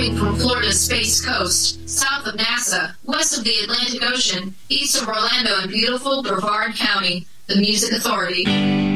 From Florida's Space Coast, south of NASA, west of the Atlantic Ocean, east of Orlando and beautiful Brevard County, the Music Authority.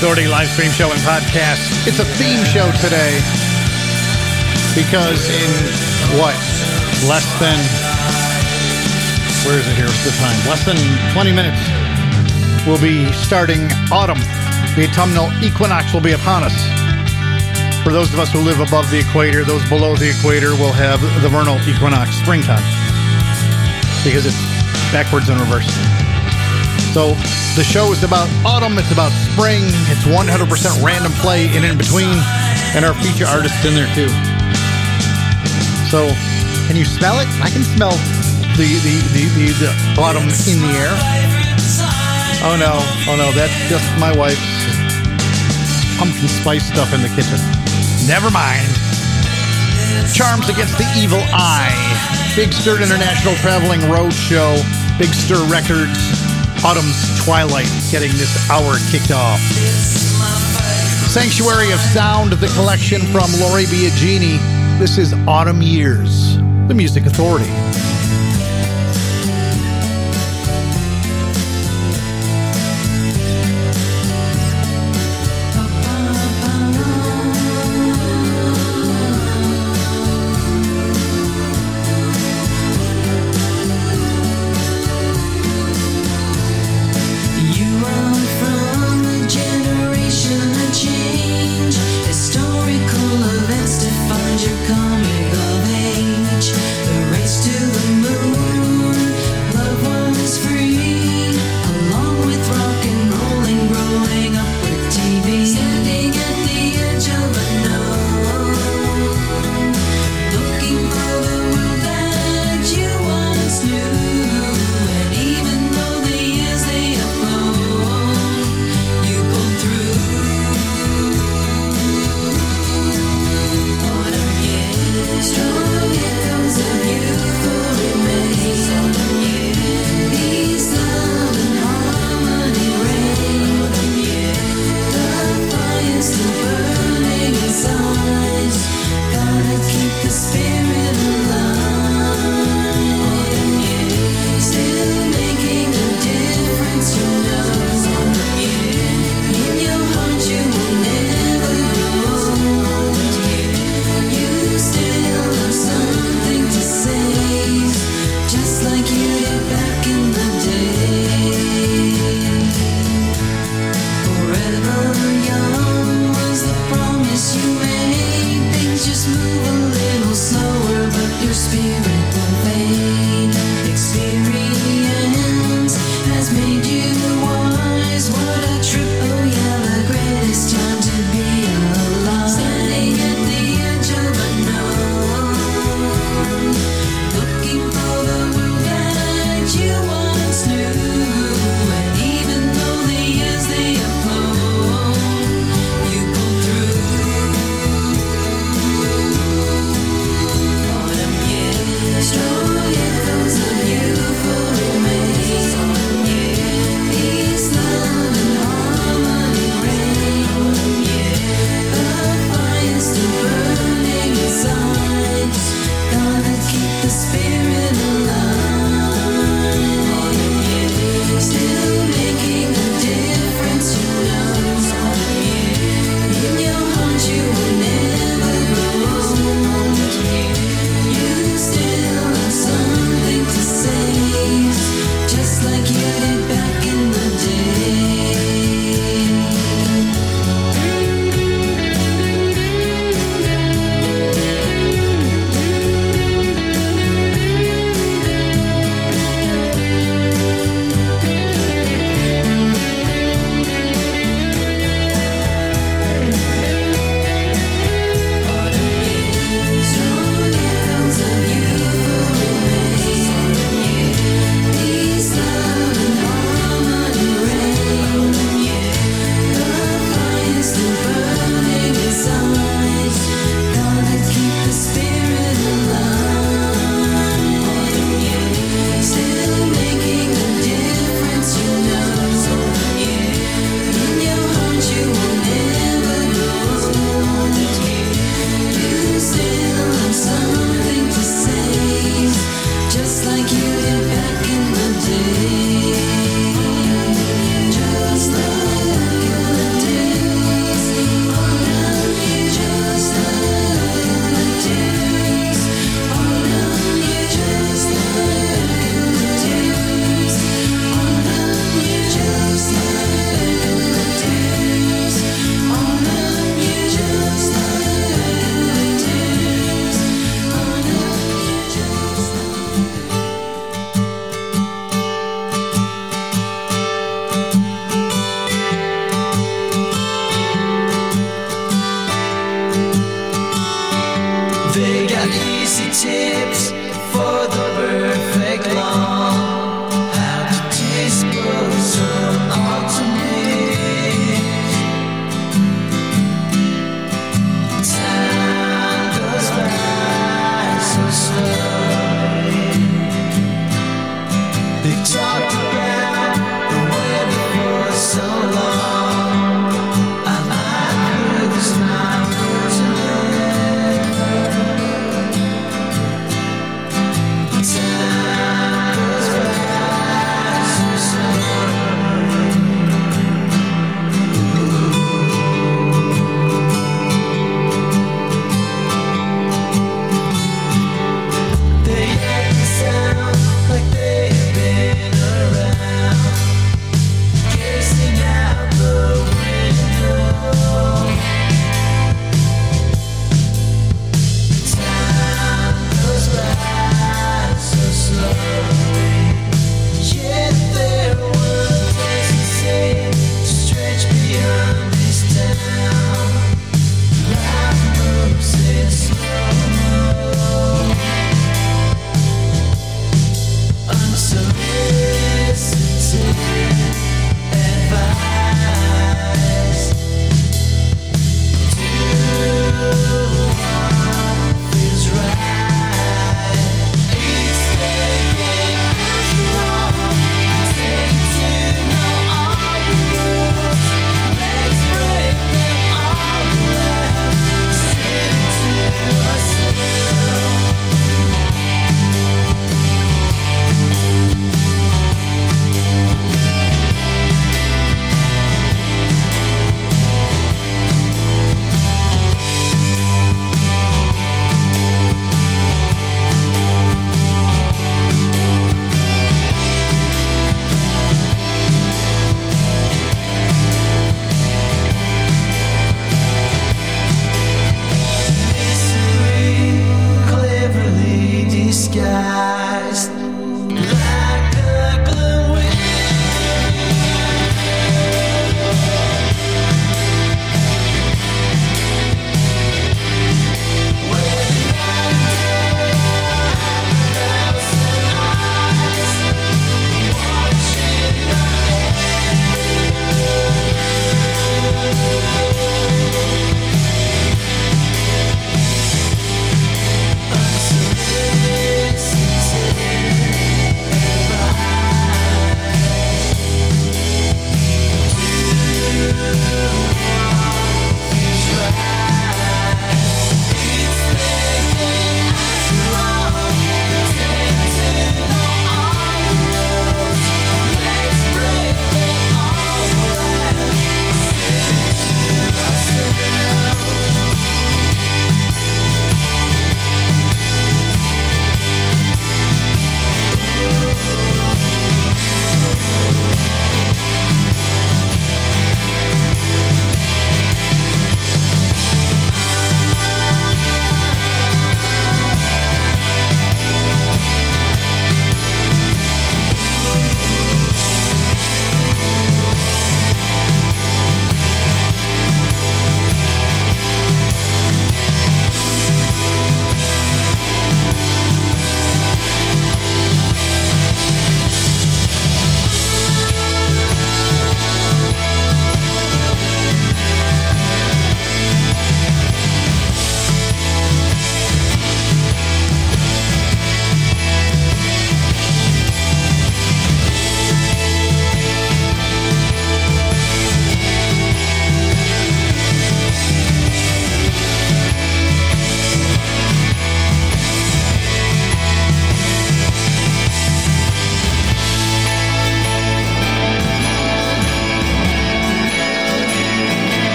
Authority live stream show and podcast. It's a theme show today because in what? Less than. Where is it here? The time? Less than 20 minutes. We'll be starting autumn. The autumnal equinox will be upon us. For those of us who live above the equator, those below the equator will have the vernal equinox, springtime, because it's backwards and reverse. So the show is about autumn, it's about spring, it's 100% random play and in between, and our feature artists in there too. So, can you smell it? I can smell the the, the, the, the autumn in the air. Oh no, oh no, that's just my wife's pumpkin spice stuff in the kitchen. Never mind. Charms Against the Evil Eye. Big Stir International Traveling Road Show. Big Stir Records. Autumn's Twilight getting this hour kicked off. Sanctuary of Sound, the collection from Lori Biagini. This is Autumn Years, the Music Authority.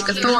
классика, то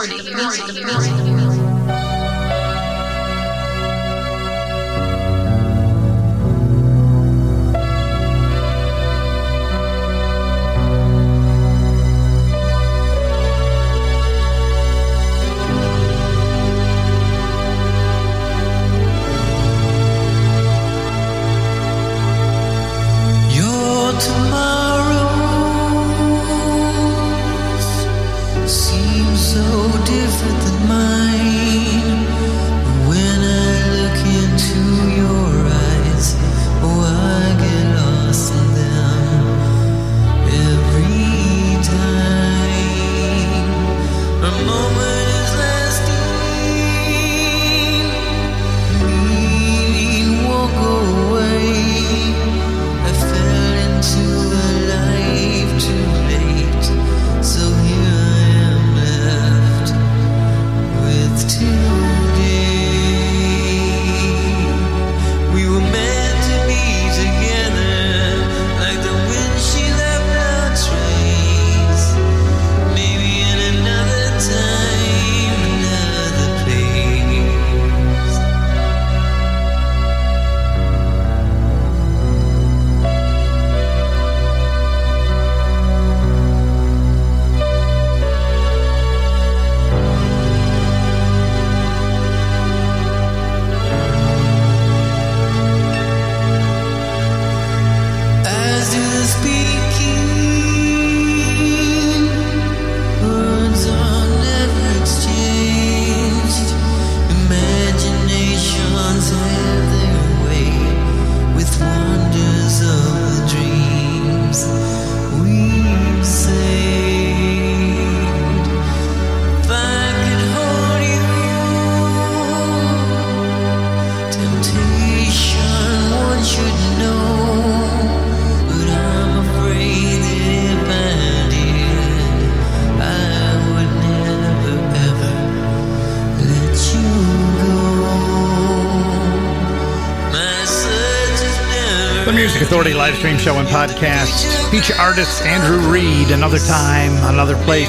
stream show and podcast. Feature artist Andrew Reed. Another time, another place.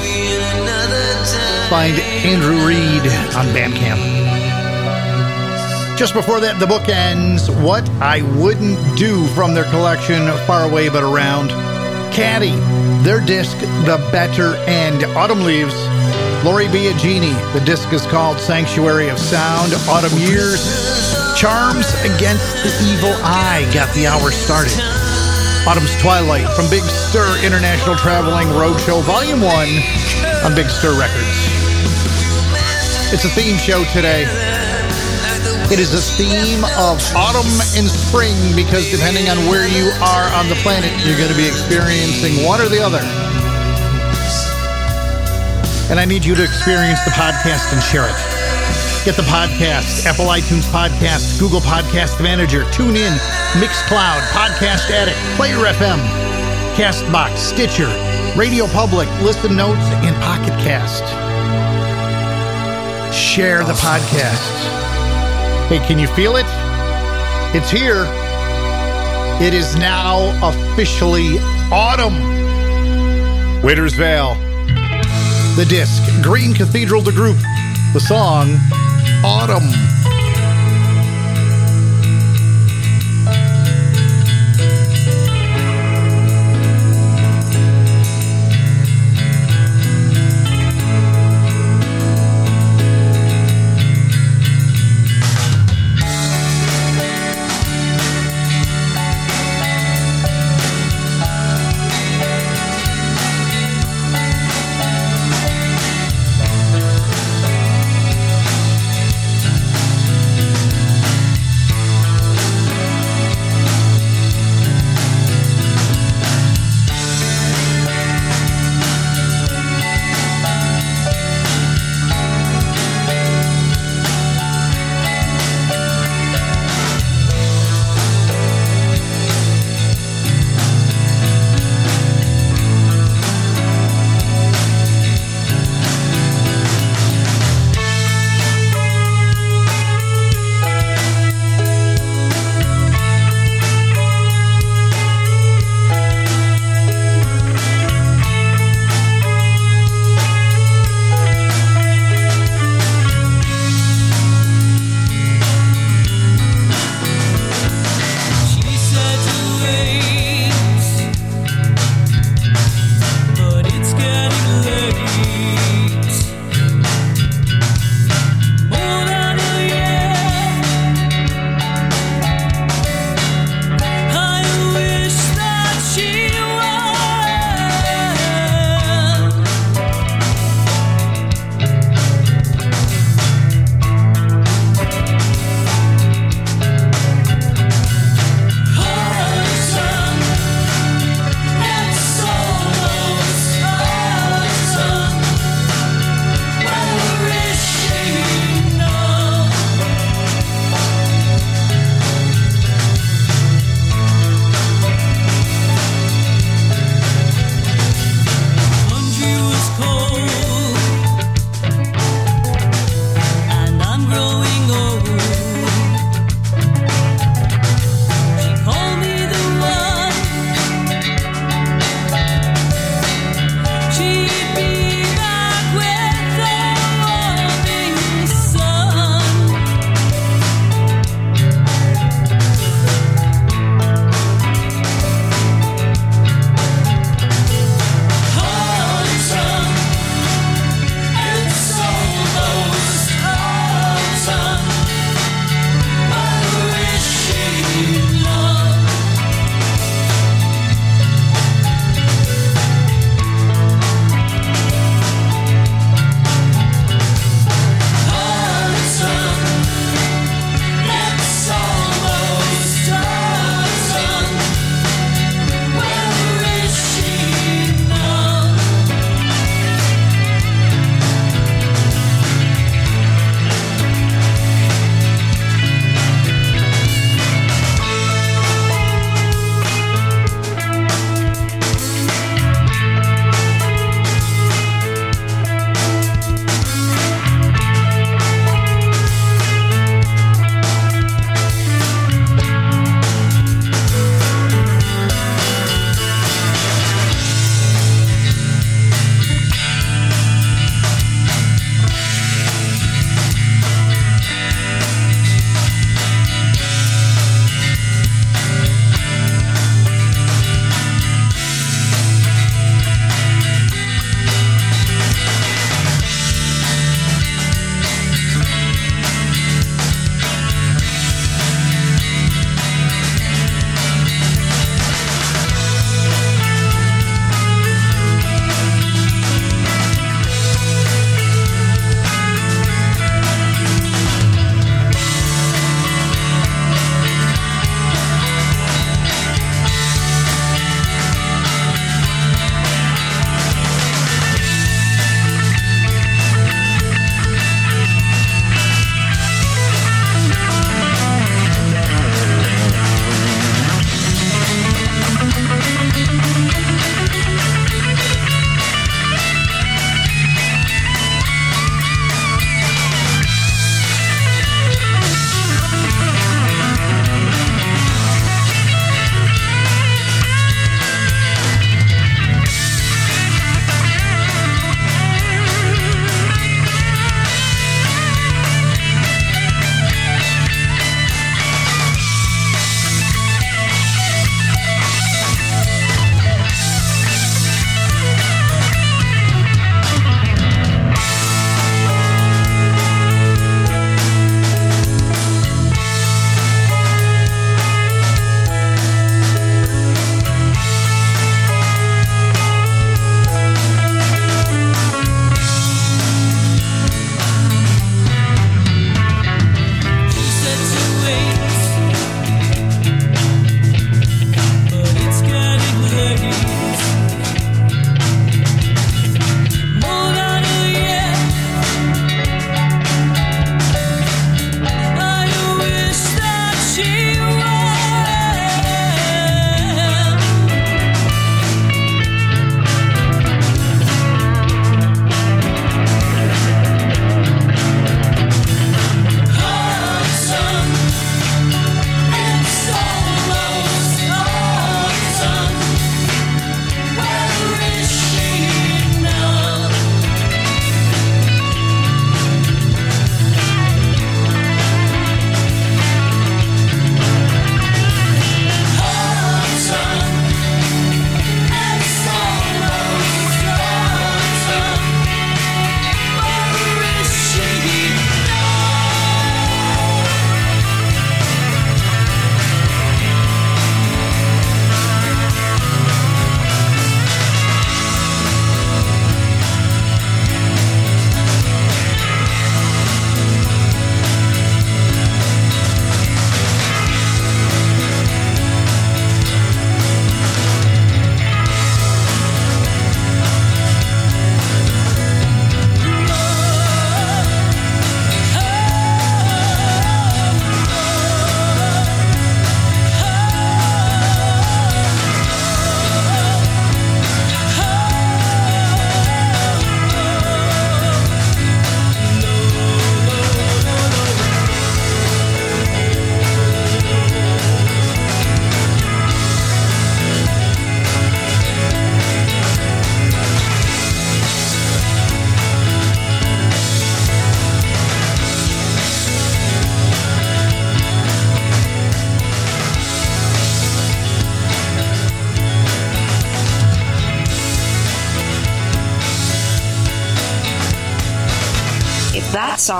Find Andrew Reed on Bandcamp. Just before that, the book ends. What I Wouldn't Do from their collection, Far Away But Around. Caddy, their disc, The Better End. Autumn Leaves, Lori Biagini. The disc is called Sanctuary of Sound. Autumn Years. Charms Against the Evil Eye got the hour started. Autumn's Twilight from Big Stir International Traveling Roadshow Volume 1 on Big Stir Records. It's a theme show today. It is a theme of autumn and spring because depending on where you are on the planet, you're going to be experiencing one or the other. And I need you to experience the podcast and share it. Get the podcast, Apple iTunes Podcast, Google Podcast Manager, TuneIn, Mixcloud, Podcast Addict, Player FM, Castbox, Stitcher, Radio Public, Listen Notes, and Pocket Cast. Share the podcast. Hey, can you feel it? It's here. It is now officially autumn. Waiters Vale. The disc, Green Cathedral, the group. The song, Autumn.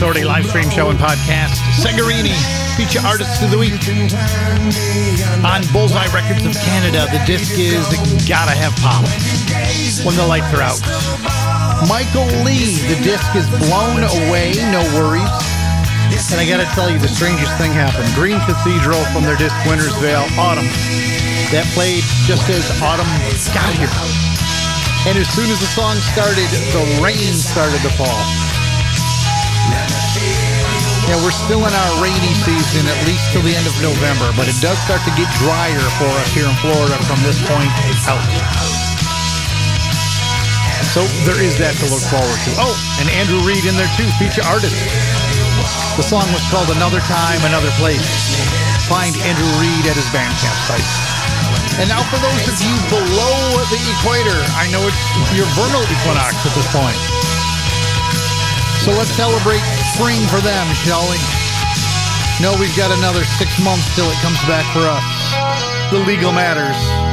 Authority live stream show and podcast. Segarini, feature artists of the week. On Bullseye Records of Canada, the disc is Gotta Have Pop when the lights are out. Michael Lee, the disc is blown away, no worries. And I gotta tell you, the strangest thing happened. Green Cathedral from their disc Winter's Veil, Autumn. That played just as Autumn got here. And as soon as the song started, the rain started to fall. Yeah, we're still in our rainy season, at least till the end of November, but it does start to get drier for us here in Florida from this point out. So there is that to look forward to. Oh, and Andrew Reed in there too, feature artist. The song was called Another Time, Another Place. Find Andrew Reed at his Bandcamp site. And now for those of you below the equator, I know it's your vernal equinox at this point. So let's celebrate spring for them, shall we? No, we've got another six months till it comes back for us. The legal matters.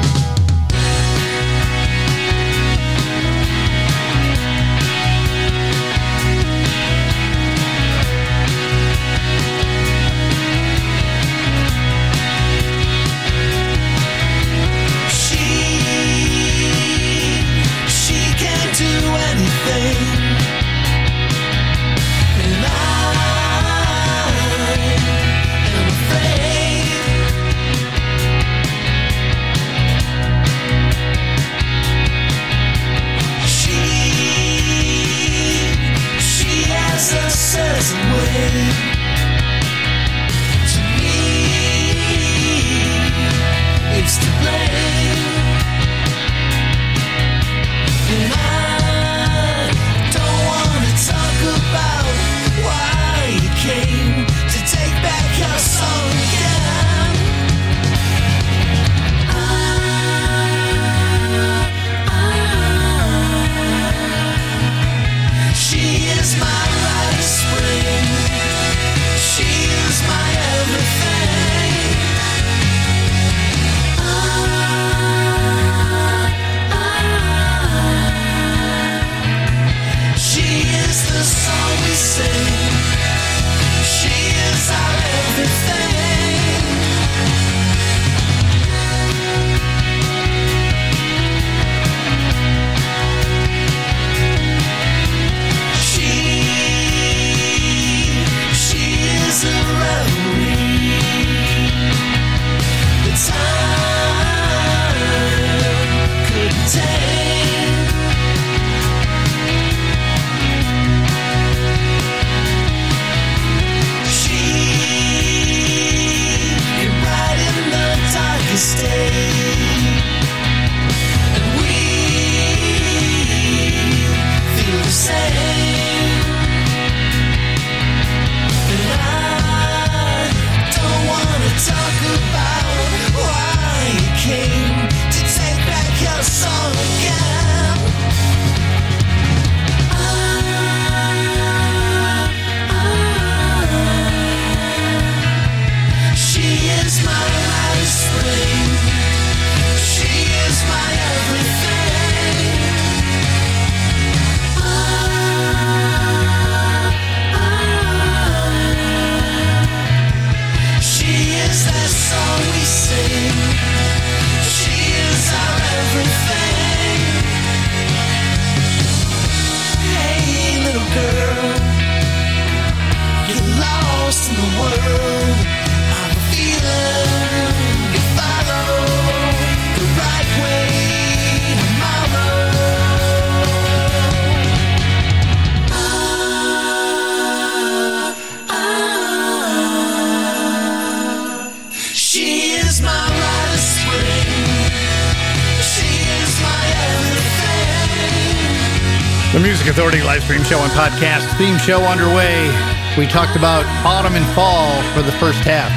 Stream show and podcast theme show underway. We talked about autumn and fall for the first half.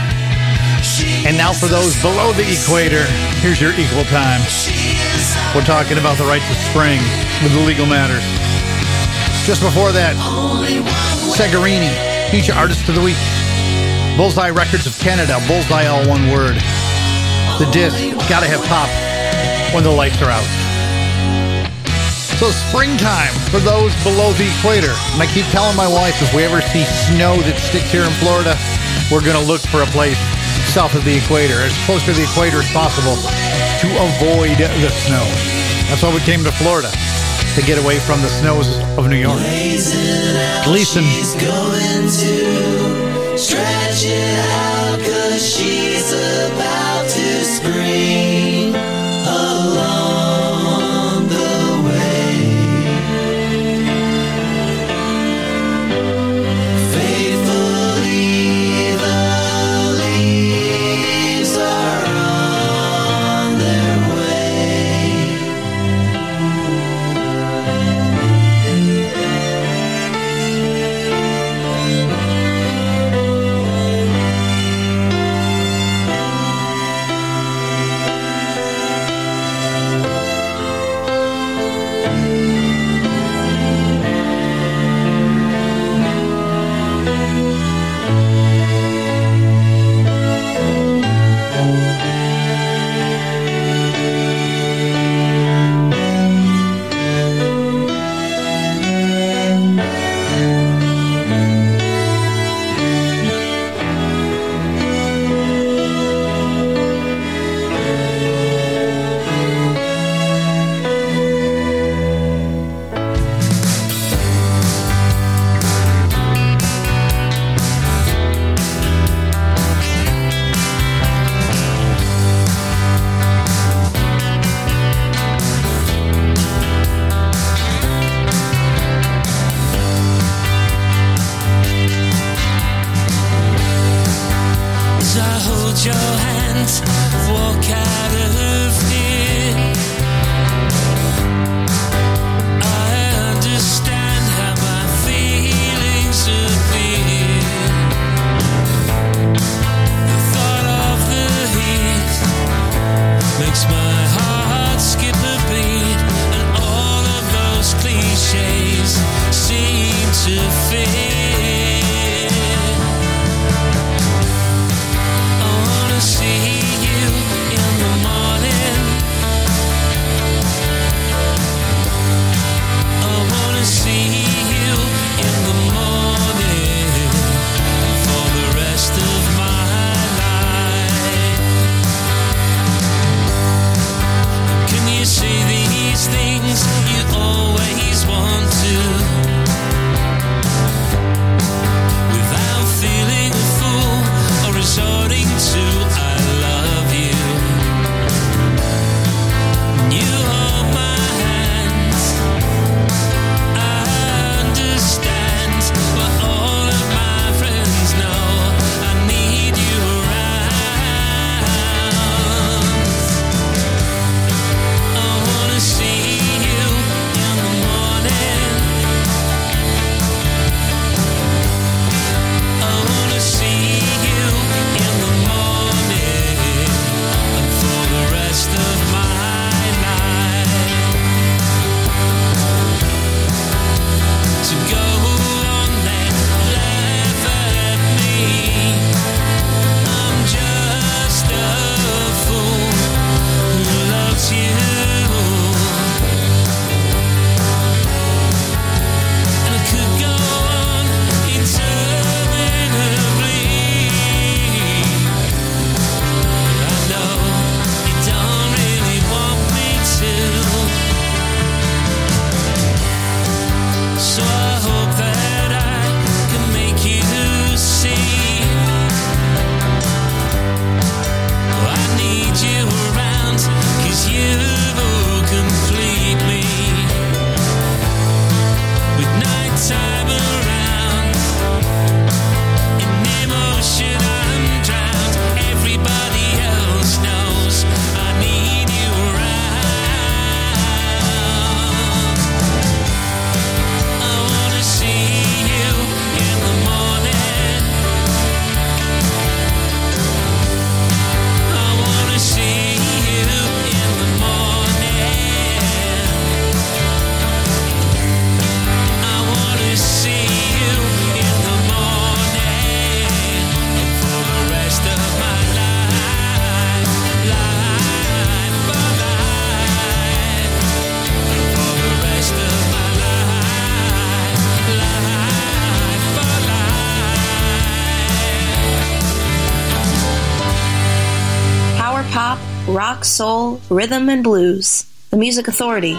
And now for those below the equator, here's your equal time. We're talking about the rights of spring with the legal matters. Just before that, Segarini, feature artist of the week. Bullseye Records of Canada, Bullseye all one word. The disc, gotta have pop when the lights are out. So springtime for those below the equator. And I keep telling my wife if we ever see snow that sticks here in Florida, we're going to look for a place south of the equator, as close to the equator as possible, to avoid the snow. That's why we came to Florida, to get away from the snows of New York. Gleason, She's going to stretch it out cause she's about to spring along rhythm, and blues. The Music Authority.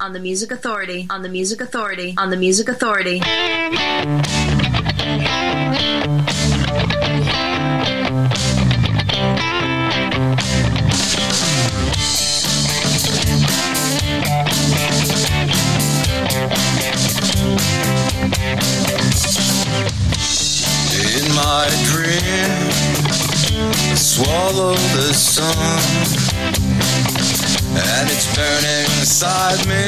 On the Music Authority. On the Music Authority. On the Music Authority. In my dream, swallow the sun, and it's burning inside me.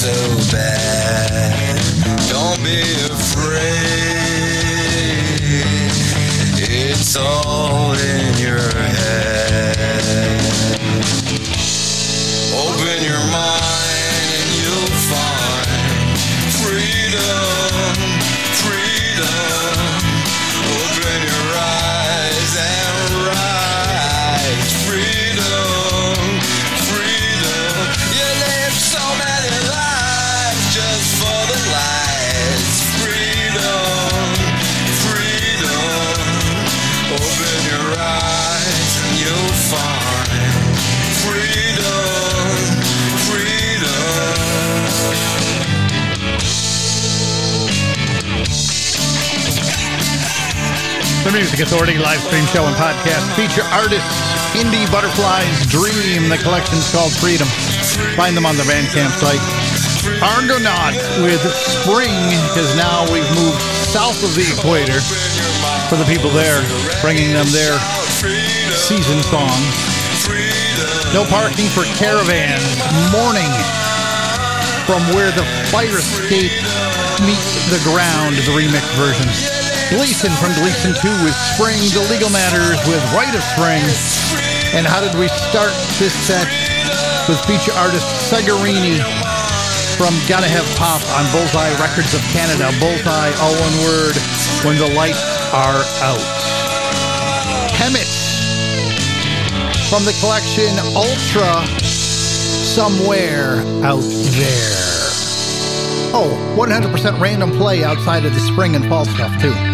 So bad. Don't be afraid. It's all Authority live stream show and podcast feature artists Indie Butterflies Dream. The collection's called Freedom. Find them on the Bandcamp site. Argonaut with Spring, because now we've moved south of the equator for the people there, bringing them their season song. No parking for caravans. Morning from where the fire escape meets the ground, the remix version. Gleason from Gleason 2 with Spring, The Legal Matters with Rite of Spring. And how did we start this set? With feature artist Segarini from Gotta Have Pop on Bullseye Records of Canada. Bullseye, all one word, when the lights are out. Hemet from the collection Ultra Somewhere Out There. Oh, 100% random play outside of the spring and fall stuff, too.